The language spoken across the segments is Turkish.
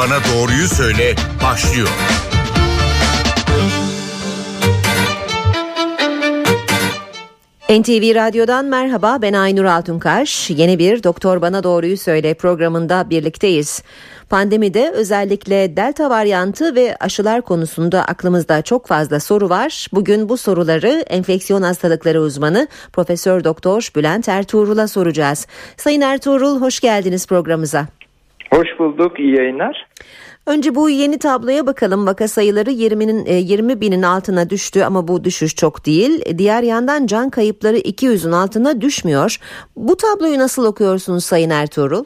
Bana Doğruyu Söyle başlıyor. NTV Radyo'dan merhaba ben Aynur Altunkaş. Yeni bir Doktor Bana Doğruyu Söyle programında birlikteyiz. Pandemide özellikle delta varyantı ve aşılar konusunda aklımızda çok fazla soru var. Bugün bu soruları enfeksiyon hastalıkları uzmanı Profesör Doktor Bülent Ertuğrul'a soracağız. Sayın Ertuğrul hoş geldiniz programımıza. Hoş bulduk iyi yayınlar. Önce bu yeni tabloya bakalım. Vaka sayıları 20'nin 20 e, binin altına düştü ama bu düşüş çok değil. Diğer yandan can kayıpları 200'ün altına düşmüyor. Bu tabloyu nasıl okuyorsunuz Sayın Ertuğrul?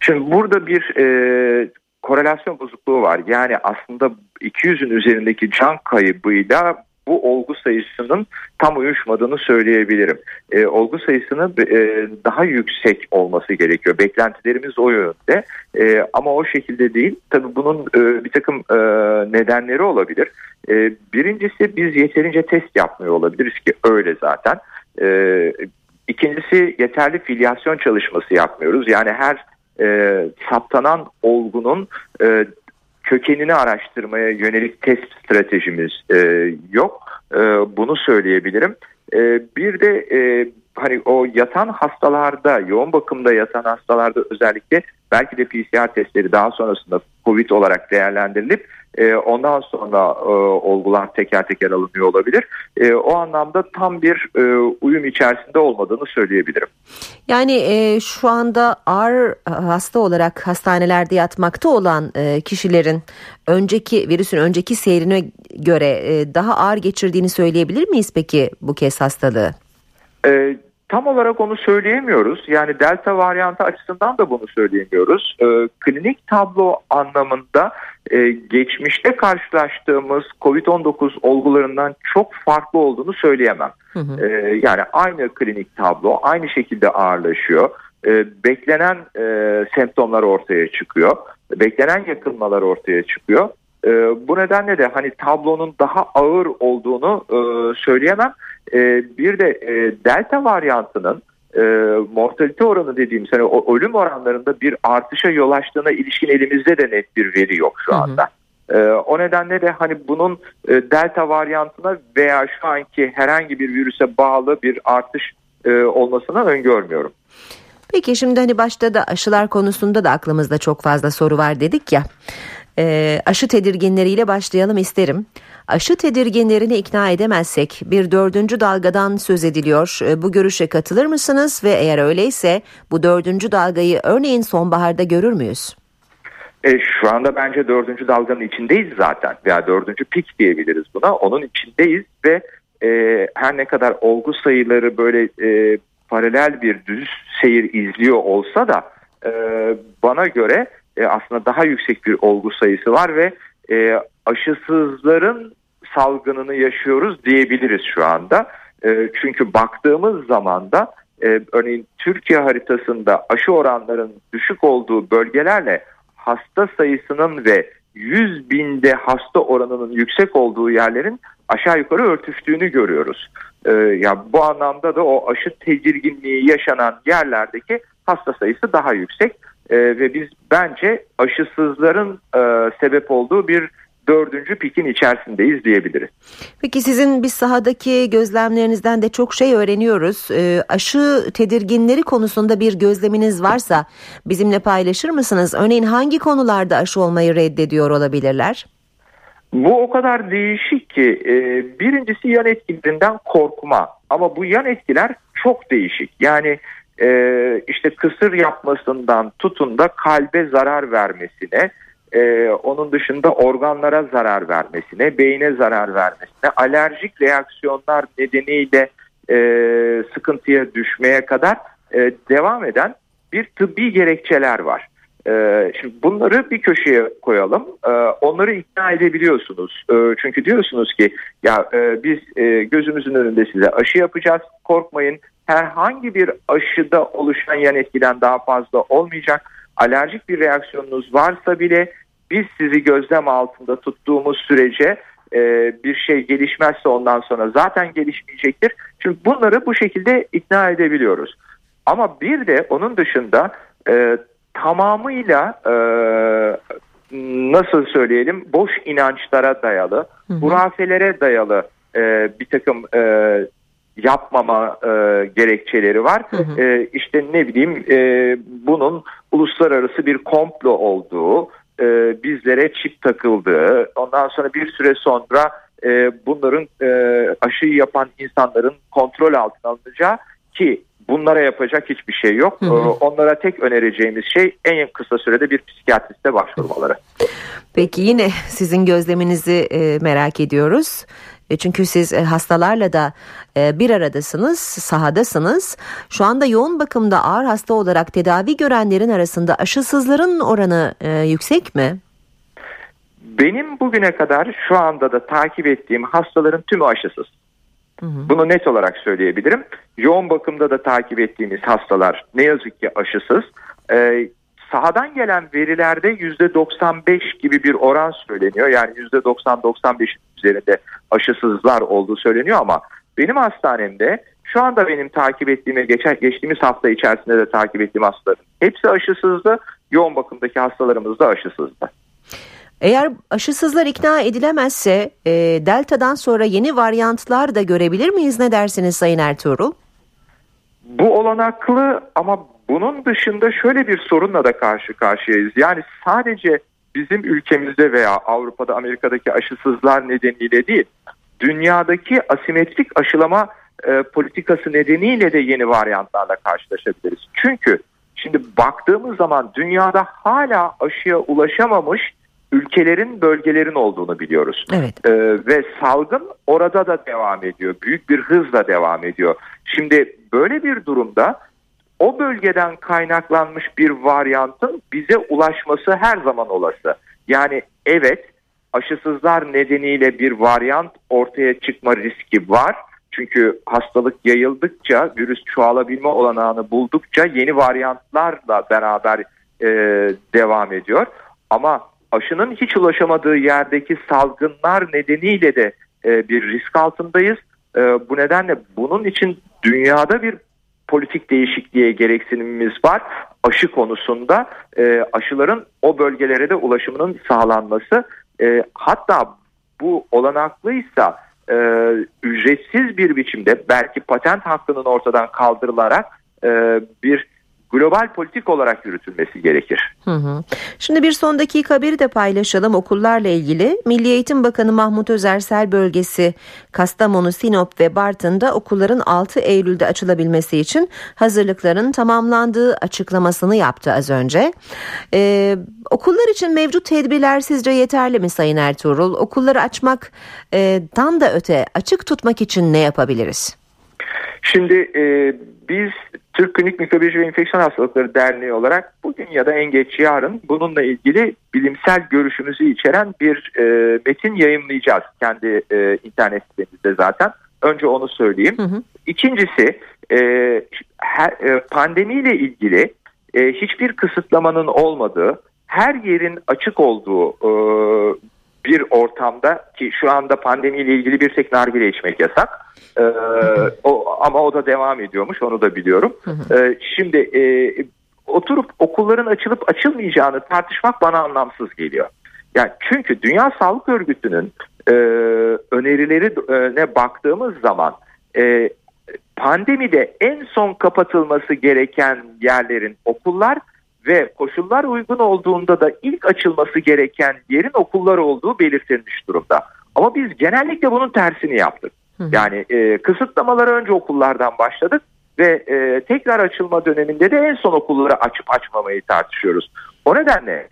Şimdi burada bir e, korelasyon bozukluğu var. Yani aslında 200'ün üzerindeki can kaybıyla bu olgu sayısının tam uyuşmadığını söyleyebilirim. E, olgu sayısının e, daha yüksek olması gerekiyor. Beklentilerimiz o yönde e, ama o şekilde değil. Tabii bunun e, bir takım e, nedenleri olabilir. E, birincisi biz yeterince test yapmıyor olabiliriz ki öyle zaten. E, ikincisi yeterli filyasyon çalışması yapmıyoruz. Yani her e, saptanan olgunun e, kökenini araştırmaya yönelik test stratejimiz e, yok. E, bunu söyleyebilirim. E, bir de e, hani o yatan hastalarda, yoğun bakımda yatan hastalarda özellikle belki de PCR testleri daha sonrasında COVID olarak değerlendirilip e, ondan sonra e, olgular teker teker alınıyor olabilir. E, o anlamda tam bir e, uyum içerisinde olmadığını söyleyebilirim. Yani e, şu anda ağır hasta olarak hastanelerde yatmakta olan e, kişilerin önceki virüsün önceki seyrine göre e, daha ağır geçirdiğini söyleyebilir miyiz peki bu kez hastalığı? Evet. Tam olarak onu söyleyemiyoruz. Yani delta varyantı açısından da bunu söyleyemiyoruz. E, klinik tablo anlamında e, geçmişte karşılaştığımız COVID-19 olgularından çok farklı olduğunu söyleyemem. Hı hı. E, yani aynı klinik tablo aynı şekilde ağırlaşıyor. E, beklenen e, semptomlar ortaya çıkıyor. Beklenen yakınmalar ortaya çıkıyor. E, bu nedenle de hani tablonun daha ağır olduğunu e, söyleyemem. E, bir de e, delta varyantının e, mortalite oranı dediğimiz hani o ölüm oranlarında bir artışa yol açtığına ilişkin elimizde de net bir veri yok şu anda. Hı hı. E, o nedenle de hani bunun e, delta varyantına veya şu anki herhangi bir virüse bağlı bir artış e, olmasına öngörmüyorum. Peki şimdi hani başta da aşılar konusunda da aklımızda çok fazla soru var dedik ya. E, aşı tedirginleriyle başlayalım isterim. Aşı tedirginlerini ikna edemezsek bir dördüncü dalgadan söz ediliyor. E, bu görüşe katılır mısınız ve eğer öyleyse bu dördüncü dalgayı örneğin sonbaharda görür müyüz? E, şu anda bence dördüncü dalganın içindeyiz zaten veya dördüncü pik diyebiliriz buna. Onun içindeyiz ve e, her ne kadar olgu sayıları böyle e, paralel bir düz seyir izliyor olsa da e, bana göre e, aslında daha yüksek bir olgu sayısı var ve e, aşısızların salgınını yaşıyoruz diyebiliriz şu anda. E, çünkü baktığımız zaman da e, örneğin Türkiye haritasında aşı oranlarının düşük olduğu bölgelerle hasta sayısının ve 100 binde hasta oranının yüksek olduğu yerlerin aşağı yukarı örtüştüğünü görüyoruz. Ee, ya bu anlamda da o aşı tedirginliği yaşanan yerlerdeki hasta sayısı daha yüksek ee, ve biz bence aşısızların e, sebep olduğu bir dördüncü pikin içerisindeyiz diyebiliriz. Peki sizin biz sahadaki gözlemlerinizden de çok şey öğreniyoruz. E, aşı tedirginleri konusunda bir gözleminiz varsa bizimle paylaşır mısınız? Örneğin hangi konularda aşı olmayı reddediyor olabilirler? Bu o kadar değişik ki e, birincisi yan etkilerinden korkma ama bu yan etkiler çok değişik. Yani e, işte kısır yapmasından tutun da kalbe zarar vermesine e, onun dışında organlara zarar vermesine, beyne zarar vermesine, alerjik reaksiyonlar nedeniyle e, sıkıntıya düşmeye kadar e, devam eden bir tıbbi gerekçeler var. E, şimdi bunları bir köşeye koyalım. E, onları ikna edebiliyorsunuz. E, çünkü diyorsunuz ki ya biz gözümüzün önünde size aşı yapacağız. Korkmayın. Herhangi bir aşıda oluşan yan etkiden daha fazla olmayacak. Alerjik bir reaksiyonunuz varsa bile biz sizi gözlem altında tuttuğumuz sürece e, bir şey gelişmezse ondan sonra zaten gelişmeyecektir. Çünkü bunları bu şekilde ikna edebiliyoruz. Ama bir de onun dışında e, tamamıyla e, nasıl söyleyelim boş inançlara dayalı, hurafelere dayalı e, bir takım e, yapmama e, gerekçeleri var. Hı hı. E, işte ne bileyim e, bunun uluslararası bir komplo olduğu, e, bizlere çip takıldığı, ondan sonra bir süre sonra e, bunların e, aşıyı yapan insanların kontrol altına alınacağı ki bunlara yapacak hiçbir şey yok. Hı hı. Onlara tek önereceğimiz şey en kısa sürede bir psikiyatriste başvurmaları. Peki yine sizin gözleminizi e, merak ediyoruz. E, çünkü siz e, hastalarla da e, bir aradasınız, sahadasınız. Şu anda yoğun bakımda ağır hasta olarak tedavi görenlerin arasında aşısızların oranı yüksek mi? Benim bugüne kadar şu anda da takip ettiğim hastaların tümü aşısız. Hı hı. Bunu net olarak söyleyebilirim. Yoğun bakımda da takip ettiğimiz hastalar ne yazık ki aşısız. Ee, sahadan gelen verilerde %95 gibi bir oran söyleniyor. Yani %90-95 üzerinde aşısızlar olduğu söyleniyor ama benim hastanemde şu anda benim takip ettiğim geçen geçtiğimiz hafta içerisinde de takip ettiğim hastaların hepsi aşısızdı. Yoğun bakımdaki hastalarımız da aşısızdı. Eğer aşısızlar ikna edilemezse e, Delta'dan sonra yeni varyantlar da görebilir miyiz ne dersiniz Sayın Ertuğrul? Bu olanaklı ama bunun dışında şöyle bir sorunla da karşı karşıyayız. Yani sadece bizim ülkemizde veya Avrupa'da Amerika'daki aşısızlar nedeniyle değil dünyadaki asimetrik aşılama e, politikası nedeniyle de yeni varyantlarla karşılaşabiliriz. Çünkü şimdi baktığımız zaman dünyada hala aşıya ulaşamamış ülkelerin bölgelerin olduğunu biliyoruz. Evet. Ee, ve salgın orada da devam ediyor. Büyük bir hızla devam ediyor. Şimdi böyle bir durumda o bölgeden kaynaklanmış bir varyantın bize ulaşması her zaman olası. Yani evet aşısızlar nedeniyle bir varyant ortaya çıkma riski var. Çünkü hastalık yayıldıkça, virüs çoğalabilme olanağını buldukça yeni varyantlarla beraber e, devam ediyor. Ama aşının hiç ulaşamadığı yerdeki salgınlar nedeniyle de e, bir risk altındayız. E, bu nedenle bunun için dünyada bir politik değişikliğe gereksinimimiz var. Aşı konusunda e, aşıların o bölgelere de ulaşımının sağlanması e, hatta bu olanaklıysa e, ücretsiz bir biçimde belki patent hakkının ortadan kaldırılarak e, bir global politik olarak yürütülmesi gerekir. Hı hı. Şimdi bir son dakika haberi de paylaşalım okullarla ilgili. Milli Eğitim Bakanı Mahmut Özersel bölgesi Kastamonu, Sinop ve Bartın'da okulların 6 Eylül'de açılabilmesi için hazırlıkların tamamlandığı açıklamasını yaptı az önce. Ee, okullar için mevcut tedbirler sizce yeterli mi Sayın Ertuğrul? Okulları açmak e, dan da öte açık tutmak için ne yapabiliriz? Şimdi e, biz Türk Klinik Mikrobiyoloji ve Enfeksiyon Hastalıkları Derneği olarak bugün ya da en geç yarın bununla ilgili bilimsel görüşümüzü içeren bir e, metin yayınlayacağız kendi e, internet sitemizde zaten. Önce onu söyleyeyim. Hı hı. İkincisi e, her, e, pandemiyle ilgili e, hiçbir kısıtlamanın olmadığı, her yerin açık olduğu e, bir ortamda ki şu anda pandemiyle ilgili bir tek nargile içmek yasak. Ee, o, ama o da devam ediyormuş onu da biliyorum. Ee, şimdi e, oturup okulların açılıp açılmayacağını tartışmak bana anlamsız geliyor. Yani çünkü Dünya Sağlık Örgütü'nün e, önerilerine baktığımız zaman e, pandemide en son kapatılması gereken yerlerin okullar ve koşullar uygun olduğunda da ilk açılması gereken yerin okullar olduğu belirtilmiş durumda. Ama biz genellikle bunun tersini yaptık. Yani e, kısıtlamaları önce okullardan başladık ve e, tekrar açılma döneminde de en son okulları açıp açmamayı tartışıyoruz. O nedenle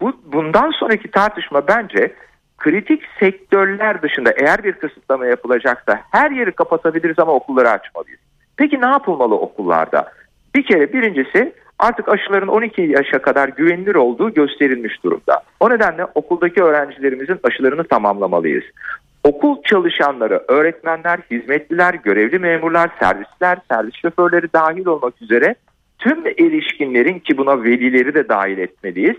bu bundan sonraki tartışma bence kritik sektörler dışında eğer bir kısıtlama yapılacaksa her yeri kapatabiliriz ama okulları açmalıyız. Peki ne yapılmalı okullarda? Bir kere birincisi artık aşıların 12 yaşa kadar güvenilir olduğu gösterilmiş durumda. O nedenle okuldaki öğrencilerimizin aşılarını tamamlamalıyız. Okul çalışanları, öğretmenler, hizmetliler, görevli memurlar, servisler, servis şoförleri dahil olmak üzere tüm erişkinlerin ki buna velileri de dahil etmeliyiz.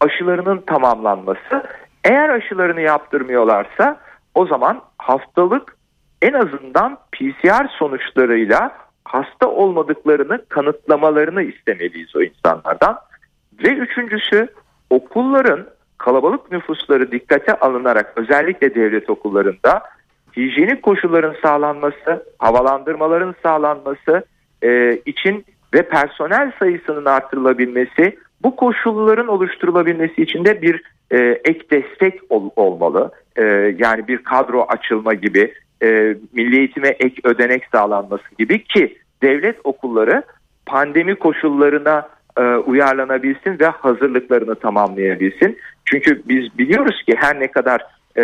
Aşılarının tamamlanması. Eğer aşılarını yaptırmıyorlarsa o zaman hastalık en azından PCR sonuçlarıyla hasta olmadıklarını kanıtlamalarını istemeliyiz o insanlardan. Ve üçüncüsü okulların kalabalık nüfusları dikkate alınarak özellikle devlet okullarında hijyenik koşulların sağlanması, havalandırmaların sağlanması e, için ve personel sayısının artırılabilmesi, bu koşulların oluşturulabilmesi için de bir e, ek destek ol, olmalı. E, yani bir kadro açılma gibi, e, milli eğitime ek ödenek sağlanması gibi ki devlet okulları pandemi koşullarına e, uyarlanabilsin ve hazırlıklarını tamamlayabilsin. Çünkü biz biliyoruz ki her ne kadar e,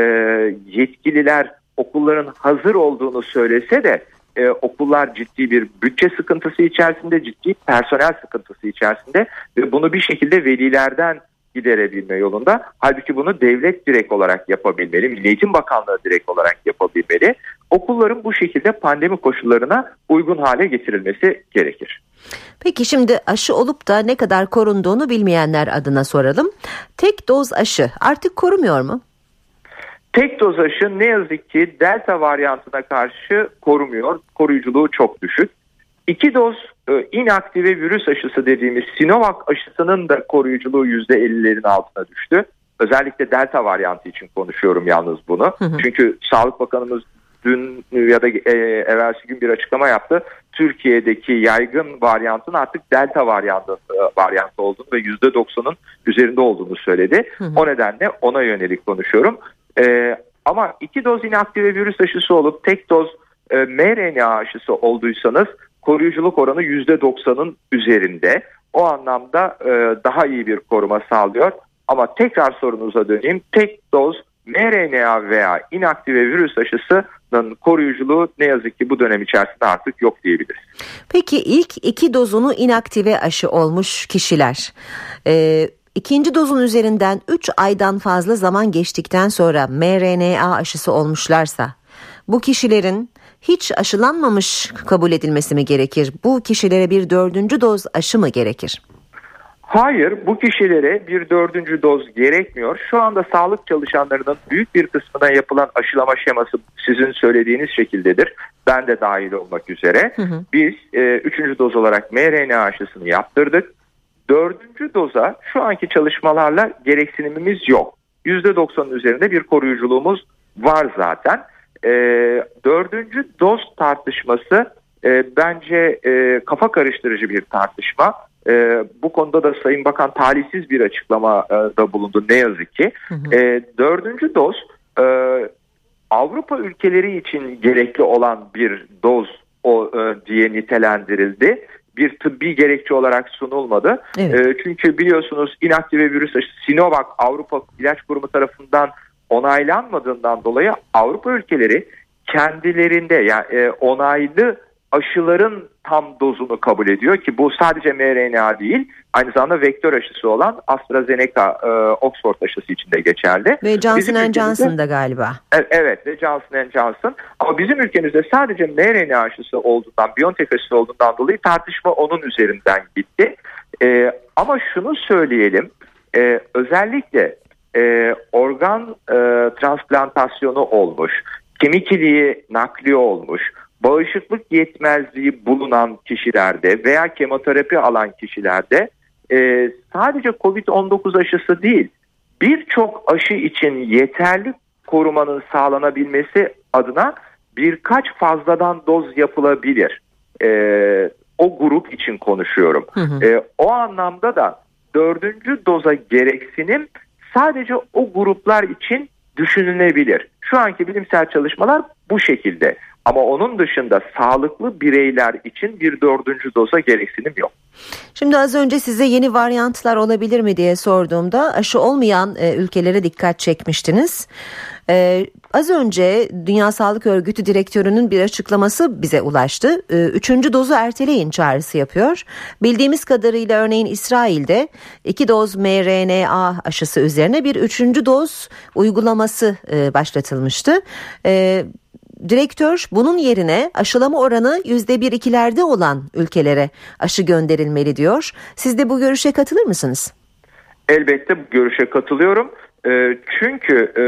yetkililer okulların hazır olduğunu söylese de e, okullar ciddi bir bütçe sıkıntısı içerisinde, ciddi personel sıkıntısı içerisinde ve bunu bir şekilde velilerden giderebilme yolunda. Halbuki bunu devlet direkt olarak yapabilmeli, Milli Eğitim Bakanlığı direkt olarak yapabilmeli. Okulların bu şekilde pandemi koşullarına uygun hale getirilmesi gerekir. Peki şimdi aşı olup da ne kadar korunduğunu bilmeyenler adına soralım. Tek doz aşı artık korumuyor mu? Tek doz aşı ne yazık ki delta varyantına karşı korumuyor. Koruyuculuğu çok düşük. İki doz inaktive virüs aşısı dediğimiz Sinovac aşısının da koruyuculuğu %50'lerin altına düştü. Özellikle delta varyantı için konuşuyorum yalnız bunu. Hı hı. Çünkü Sağlık Bakanımız dün ya da e, evvelsi gün bir açıklama yaptı. Türkiye'deki yaygın varyantın artık delta varyantı, e, varyantı olduğunu ve %90'ın üzerinde olduğunu söyledi. Hı hı. O nedenle ona yönelik konuşuyorum. E, ama iki doz inaktive virüs aşısı olup tek doz e, mRNA aşısı olduysanız koruyuculuk oranı %90'ın üzerinde. O anlamda e, daha iyi bir koruma sağlıyor. Ama tekrar sorunuza döneyim. Tek doz mRNA veya inaktive virüs aşısının koruyuculuğu ne yazık ki bu dönem içerisinde artık yok diyebiliriz. Peki ilk iki dozunu inaktive aşı olmuş kişiler e, ikinci dozun üzerinden 3 aydan fazla zaman geçtikten sonra mRNA aşısı olmuşlarsa bu kişilerin hiç aşılanmamış kabul edilmesi mi gerekir? Bu kişilere bir dördüncü doz aşı mı gerekir? Hayır bu kişilere bir dördüncü doz gerekmiyor. Şu anda sağlık çalışanlarının büyük bir kısmına yapılan aşılama şeması sizin söylediğiniz şekildedir. Ben de dahil olmak üzere. Hı hı. Biz e, üçüncü doz olarak mRNA aşısını yaptırdık. Dördüncü doza şu anki çalışmalarla gereksinimimiz yok. %90'ın üzerinde bir koruyuculuğumuz var zaten. E, dördüncü doz tartışması e, bence e, kafa karıştırıcı bir tartışma. E, bu konuda da Sayın Bakan talihsiz bir açıklama e, da bulundu ne yazık ki. Hı hı. E, dördüncü doz e, Avrupa ülkeleri için gerekli olan bir doz o e, diye nitelendirildi. Bir tıbbi gerekçe olarak sunulmadı. Evet. E, çünkü biliyorsunuz inaktive virüs aşısı Sinovac Avrupa İlaç Kurumu tarafından onaylanmadığından dolayı Avrupa ülkeleri kendilerinde yani e, onaylı aşıların tam dozunu kabul ediyor ki bu sadece mRNA değil aynı zamanda vektör aşısı olan AstraZeneca e, Oxford aşısı için de geçerli. Ve Johnson Johnson da galiba. E, evet ve Johnson Johnson ama bizim ülkemizde sadece mRNA aşısı olduğundan BioNTech aşısı olduğundan dolayı tartışma onun üzerinden gitti. E, ama şunu söyleyelim e, özellikle e, organ e, transplantasyonu olmuş, kemik iliği nakli olmuş, bağışıklık yetmezliği bulunan kişilerde veya kemoterapi alan kişilerde e, sadece COVID-19 aşısı değil birçok aşı için yeterli korumanın sağlanabilmesi adına birkaç fazladan doz yapılabilir. E, o grup için konuşuyorum. Hı hı. E, o anlamda da dördüncü doza gereksinim sadece o gruplar için düşünülebilir. Şu anki bilimsel çalışmalar bu şekilde. Ama onun dışında sağlıklı bireyler için bir dördüncü doza gereksinim yok. Şimdi az önce size yeni varyantlar olabilir mi diye sorduğumda aşı olmayan e, ülkelere dikkat çekmiştiniz. Ee, az önce Dünya Sağlık Örgütü direktörünün bir açıklaması bize ulaştı. Ee, üçüncü dozu erteleyin çağrısı yapıyor. Bildiğimiz kadarıyla örneğin İsrail'de iki doz mRNA aşısı üzerine bir üçüncü doz uygulaması e, başlatılmıştı. Ee, Direktör bunun yerine aşılama oranı yüzde bir ikilerde olan ülkelere aşı gönderilmeli diyor. Siz de bu görüşe katılır mısınız? Elbette bu görüşe katılıyorum. Ee, çünkü e,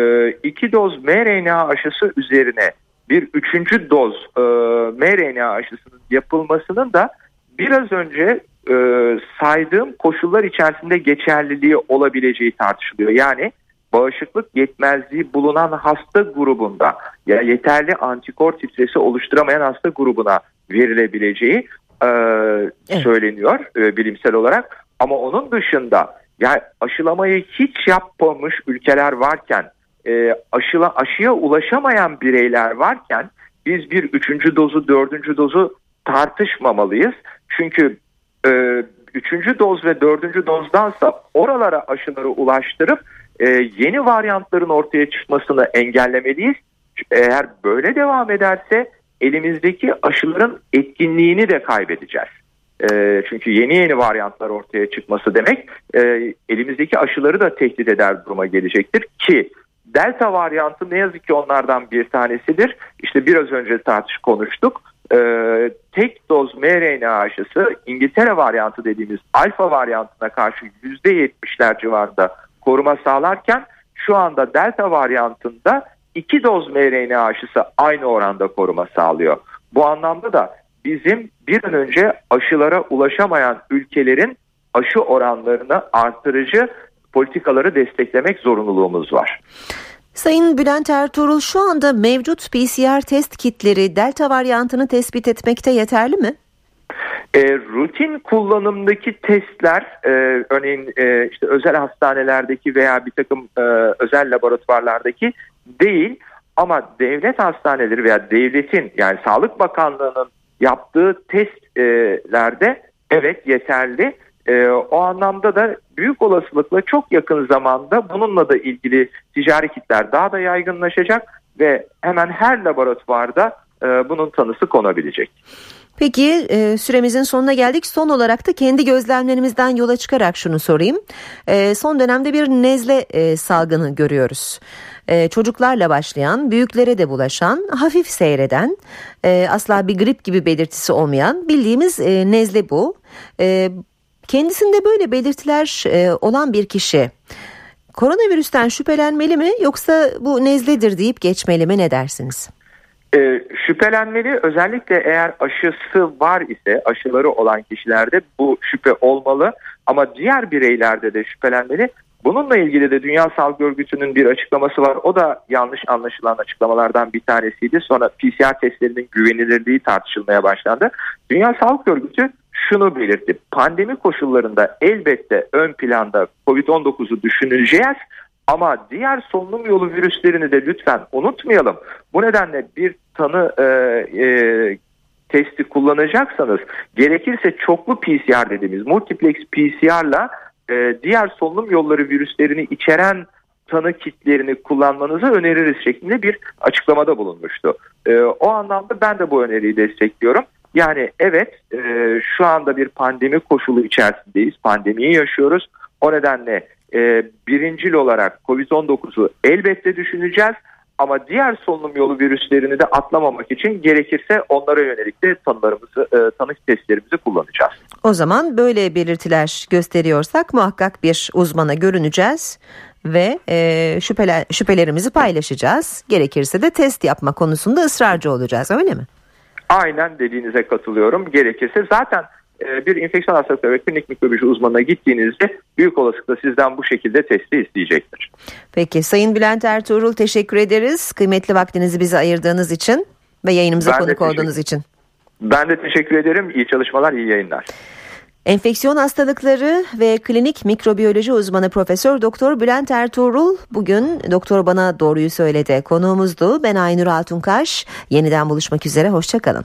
iki doz mRNA aşısı üzerine bir üçüncü doz e, mRNA aşısının yapılmasının da biraz önce e, saydığım koşullar içerisinde geçerliliği olabileceği tartışılıyor. Yani bağışıklık yetmezliği bulunan hasta grubunda ya yeterli antikor titresi oluşturamayan hasta grubuna verilebileceği e, evet. söyleniyor e, bilimsel olarak. Ama onun dışında yani aşılamayı hiç yapmamış ülkeler varken e, aşıla, aşıya ulaşamayan bireyler varken biz bir üçüncü dozu dördüncü dozu tartışmamalıyız. Çünkü e, üçüncü doz ve dördüncü dozdansa oralara aşıları ulaştırıp e, yeni varyantların ortaya çıkmasını engellemeliyiz. Eğer böyle devam ederse elimizdeki aşıların etkinliğini de kaybedeceğiz. E, çünkü yeni yeni varyantlar ortaya çıkması demek e, elimizdeki aşıları da tehdit eder duruma gelecektir ki Delta varyantı ne yazık ki onlardan bir tanesidir. İşte biraz önce tartış konuştuk. Ee, tek doz mRNA aşısı İngiltere varyantı dediğimiz alfa varyantına karşı %70'ler civarında koruma sağlarken şu anda delta varyantında iki doz mRNA aşısı aynı oranda koruma sağlıyor. Bu anlamda da bizim bir an önce aşılara ulaşamayan ülkelerin aşı oranlarını artırıcı politikaları desteklemek zorunluluğumuz var. Sayın Bülent Ertuğrul şu anda mevcut PCR test kitleri delta varyantını tespit etmekte yeterli mi? E, rutin kullanımdaki testler e, örneğin e, işte özel hastanelerdeki veya bir takım e, özel laboratuvarlardaki değil ama devlet hastaneleri veya devletin yani Sağlık Bakanlığı'nın yaptığı testlerde evet yeterli. E, o anlamda da büyük olasılıkla çok yakın zamanda bununla da ilgili ticari kitler daha da yaygınlaşacak ve hemen her laboratuvarda e, bunun tanısı konabilecek. Peki e, süremizin sonuna geldik. Son olarak da kendi gözlemlerimizden yola çıkarak şunu sorayım. E, son dönemde bir nezle e, salgını görüyoruz. E, çocuklarla başlayan, büyüklere de bulaşan, hafif seyreden, e, asla bir grip gibi belirtisi olmayan bildiğimiz e, nezle bu. E, kendisinde böyle belirtiler e, olan bir kişi koronavirüsten şüphelenmeli mi yoksa bu nezledir deyip geçmeli mi ne dersiniz? E, şüphelenmeli özellikle eğer aşısı var ise aşıları olan kişilerde bu şüphe olmalı ama diğer bireylerde de şüphelenmeli. Bununla ilgili de Dünya Sağlık Örgütü'nün bir açıklaması var. O da yanlış anlaşılan açıklamalardan bir tanesiydi. Sonra PCR testlerinin güvenilirliği tartışılmaya başlandı. Dünya Sağlık Örgütü şunu belirtti. Pandemi koşullarında elbette ön planda COVID-19'u düşüneceğiz ama diğer solunum yolu virüslerini de lütfen unutmayalım. Bu nedenle bir tanı e, e, testi kullanacaksanız gerekirse çoklu PCR dediğimiz multiplex PCR'la e, diğer solunum yolları virüslerini içeren tanı kitlerini kullanmanızı öneririz şeklinde bir açıklamada bulunmuştu. E, o anlamda ben de bu öneriyi destekliyorum. Yani evet e, şu anda bir pandemi koşulu içerisindeyiz. Pandemiyi yaşıyoruz. O nedenle e, birincil olarak COVID-19'u elbette düşüneceğiz. Ama diğer solunum yolu virüslerini de atlamamak için gerekirse onlara yönelik de tanılarımızı, e, tanı testlerimizi kullanacağız. O zaman böyle belirtiler gösteriyorsak muhakkak bir uzmana görüneceğiz ve e, şüpheler, şüphelerimizi paylaşacağız. Gerekirse de test yapma konusunda ısrarcı olacağız öyle mi? Aynen dediğinize katılıyorum. Gerekirse zaten bir infeksiyon hastalıkları ve klinik mikrobiyoloji uzmanına gittiğinizde büyük olasılıkla sizden bu şekilde testi isteyecektir. Peki Sayın Bülent Ertuğrul teşekkür ederiz. Kıymetli vaktinizi bize ayırdığınız için ve yayınımıza ben konuk olduğunuz için. Ben de teşekkür ederim. İyi çalışmalar, iyi yayınlar. Enfeksiyon hastalıkları ve klinik mikrobiyoloji uzmanı Profesör Doktor Bülent Ertuğrul bugün doktor bana doğruyu söyledi. Konuğumuzdu. Ben Aynur Altunkaş. Yeniden buluşmak üzere. Hoşçakalın.